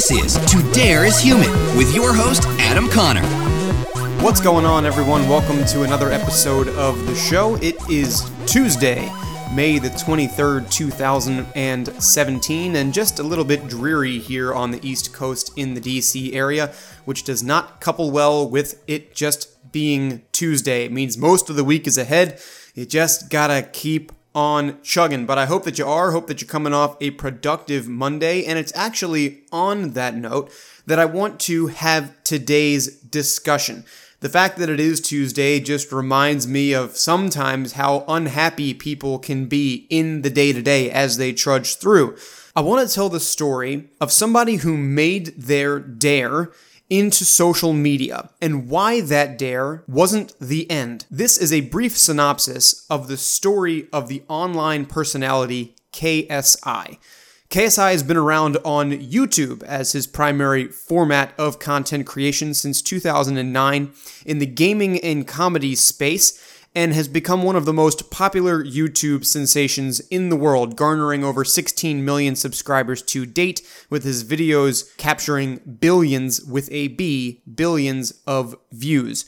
This is To Dare is Human with your host, Adam Connor. What's going on, everyone? Welcome to another episode of the show. It is Tuesday, May the 23rd, 2017, and just a little bit dreary here on the East Coast in the DC area, which does not couple well with it just being Tuesday. It means most of the week is ahead. You just gotta keep on chugging. But I hope that you are. Hope that you're coming off a productive Monday. And it's actually on that note that I want to have today's discussion. The fact that it is Tuesday just reminds me of sometimes how unhappy people can be in the day to day as they trudge through. I want to tell the story of somebody who made their dare into social media and why that dare wasn't the end. This is a brief synopsis of the story of the online personality KSI. KSI has been around on YouTube as his primary format of content creation since 2009 in the gaming and comedy space and has become one of the most popular YouTube sensations in the world, garnering over 16 million subscribers to date, with his videos capturing billions with a B, billions of views.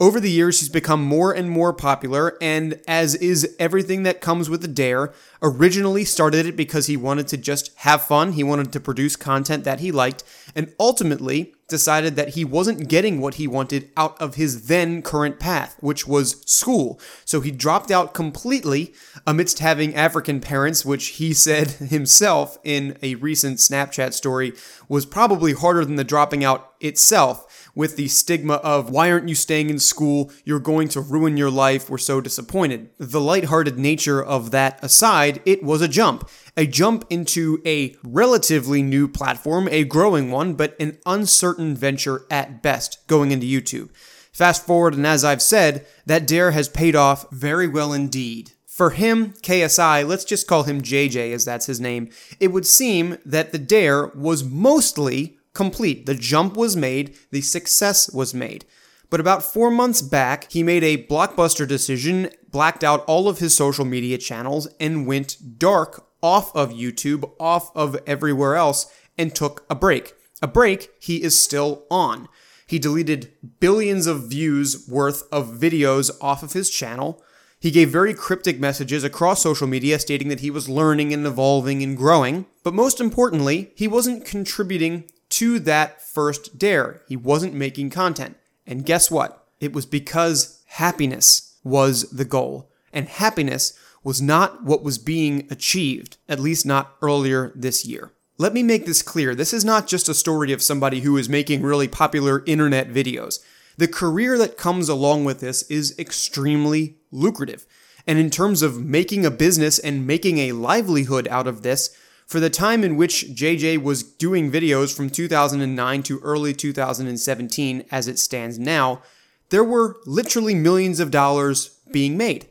Over the years, he's become more and more popular, and as is everything that comes with a dare, originally started it because he wanted to just have fun, he wanted to produce content that he liked, and ultimately decided that he wasn't getting what he wanted out of his then current path, which was school. So he dropped out completely amidst having African parents, which he said himself in a recent Snapchat story was probably harder than the dropping out itself with the stigma of why aren't you staying in school? You're going to ruin your life. We're so disappointed. The lighthearted nature of that aside, it was a jump. A jump into a relatively new platform, a growing one, but an uncertain venture at best going into YouTube. Fast forward, and as I've said, that dare has paid off very well indeed. For him, KSI, let's just call him JJ as that's his name, it would seem that the dare was mostly complete. The jump was made, the success was made. But about four months back, he made a blockbuster decision, blacked out all of his social media channels, and went dark off of YouTube, off of everywhere else, and took a break. A break he is still on. He deleted billions of views worth of videos off of his channel. He gave very cryptic messages across social media stating that he was learning and evolving and growing. But most importantly, he wasn't contributing to that first dare. He wasn't making content. And guess what? It was because happiness was the goal. And happiness was not what was being achieved, at least not earlier this year. Let me make this clear. This is not just a story of somebody who is making really popular internet videos. The career that comes along with this is extremely lucrative. And in terms of making a business and making a livelihood out of this, for the time in which JJ was doing videos from 2009 to early 2017 as it stands now, there were literally millions of dollars being made.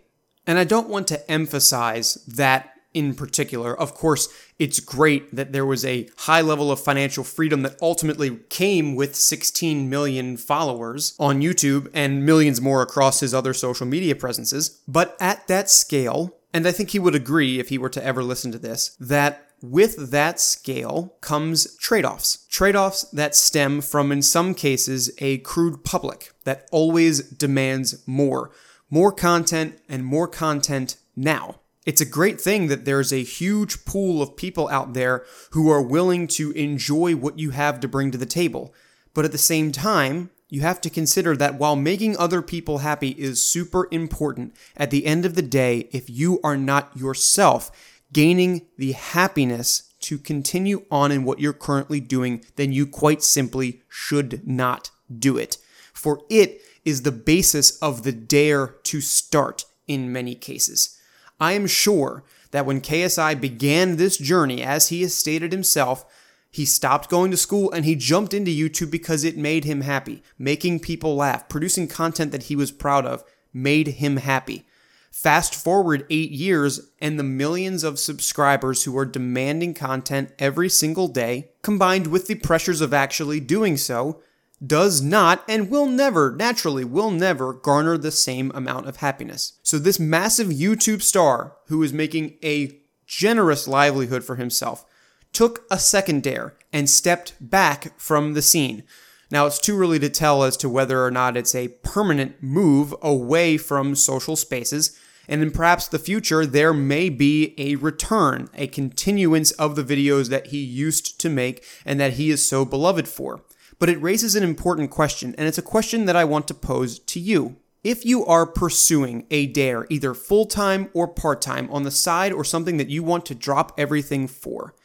And I don't want to emphasize that in particular. Of course, it's great that there was a high level of financial freedom that ultimately came with 16 million followers on YouTube and millions more across his other social media presences. But at that scale, and I think he would agree if he were to ever listen to this, that with that scale comes trade offs. Trade offs that stem from, in some cases, a crude public that always demands more. More content and more content now. It's a great thing that there's a huge pool of people out there who are willing to enjoy what you have to bring to the table. But at the same time, you have to consider that while making other people happy is super important, at the end of the day, if you are not yourself, gaining the happiness to continue on in what you're currently doing, then you quite simply should not do it. For it is the basis of the dare to start in many cases. I am sure that when KSI began this journey, as he has stated himself, he stopped going to school and he jumped into YouTube because it made him happy. Making people laugh, producing content that he was proud of, made him happy. Fast forward eight years, and the millions of subscribers who are demanding content every single day, combined with the pressures of actually doing so, does not and will never, naturally, will never garner the same amount of happiness. So, this massive YouTube star who is making a generous livelihood for himself took a second dare and stepped back from the scene. Now, it's too early to tell as to whether or not it's a permanent move away from social spaces, and in perhaps the future, there may be a return, a continuance of the videos that he used to make and that he is so beloved for. But it raises an important question, and it's a question that I want to pose to you. If you are pursuing a dare, either full time or part time, on the side or something that you want to drop everything for,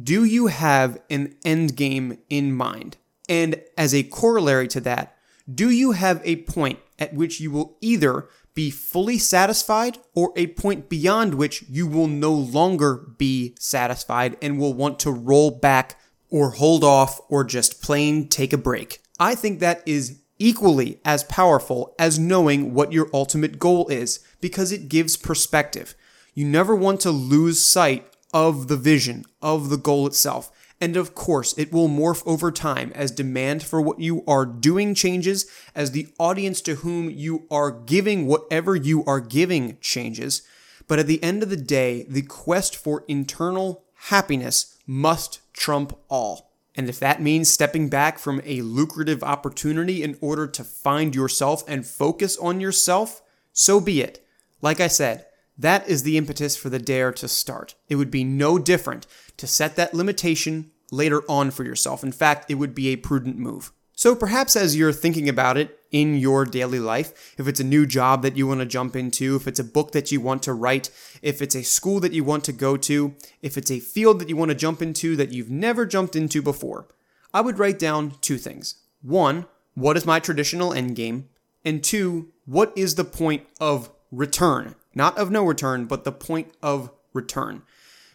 do you have an end game in mind? And as a corollary to that, do you have a point at which you will either be fully satisfied or a point beyond which you will no longer be satisfied and will want to roll back or hold off or just plain take a break? I think that is equally as powerful as knowing what your ultimate goal is because it gives perspective. You never want to lose sight of the vision, of the goal itself. And of course, it will morph over time as demand for what you are doing changes, as the audience to whom you are giving whatever you are giving changes. But at the end of the day, the quest for internal happiness must trump all. And if that means stepping back from a lucrative opportunity in order to find yourself and focus on yourself, so be it. Like I said, that is the impetus for the dare to start. It would be no different to set that limitation later on for yourself. In fact, it would be a prudent move. So perhaps as you're thinking about it in your daily life, if it's a new job that you want to jump into, if it's a book that you want to write, if it's a school that you want to go to, if it's a field that you want to jump into that you've never jumped into before, I would write down two things. One, what is my traditional end game? And two, what is the point of return? Not of no return, but the point of return.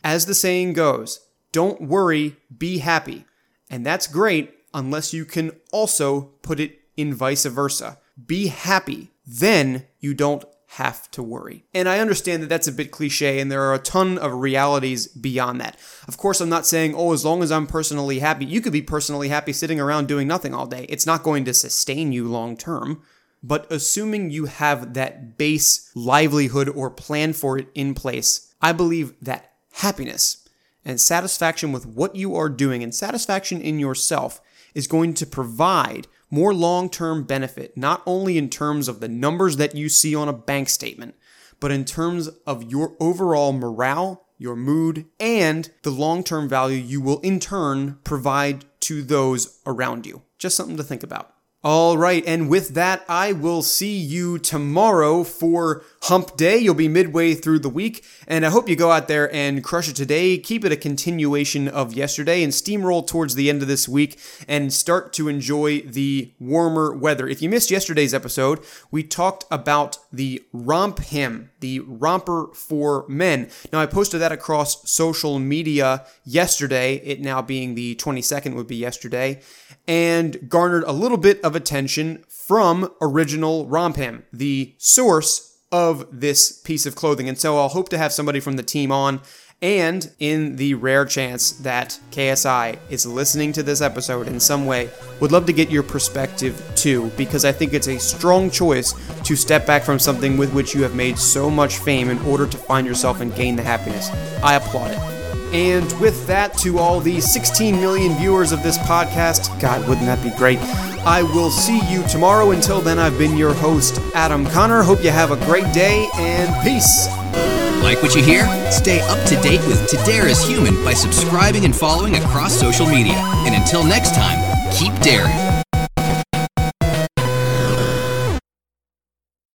As the saying goes, don't worry, be happy. And that's great unless you can also put it in vice versa. Be happy, then you don't have to worry. And I understand that that's a bit cliche and there are a ton of realities beyond that. Of course, I'm not saying, oh, as long as I'm personally happy, you could be personally happy sitting around doing nothing all day. It's not going to sustain you long term. But assuming you have that base livelihood or plan for it in place, I believe that happiness and satisfaction with what you are doing and satisfaction in yourself is going to provide more long term benefit, not only in terms of the numbers that you see on a bank statement, but in terms of your overall morale, your mood, and the long term value you will in turn provide to those around you. Just something to think about. All right, and with that, I will see you tomorrow for Hump Day. You'll be midway through the week, and I hope you go out there and crush it today. Keep it a continuation of yesterday and steamroll towards the end of this week and start to enjoy the warmer weather. If you missed yesterday's episode, we talked about the RompHim, the romper for men. Now, I posted that across social media yesterday, it now being the 22nd would be yesterday, and garnered a little bit of attention from original romp the source of this piece of clothing. And so I'll hope to have somebody from the team on. And in the rare chance that KSI is listening to this episode in some way, would love to get your perspective too, because I think it's a strong choice to step back from something with which you have made so much fame in order to find yourself and gain the happiness. I applaud it. And with that, to all the 16 million viewers of this podcast, God, wouldn't that be great? I will see you tomorrow. Until then, I've been your host, Adam Connor. Hope you have a great day and peace. Like what you hear? Stay up to date with To Dare is Human by subscribing and following across social media. And until next time, keep daring.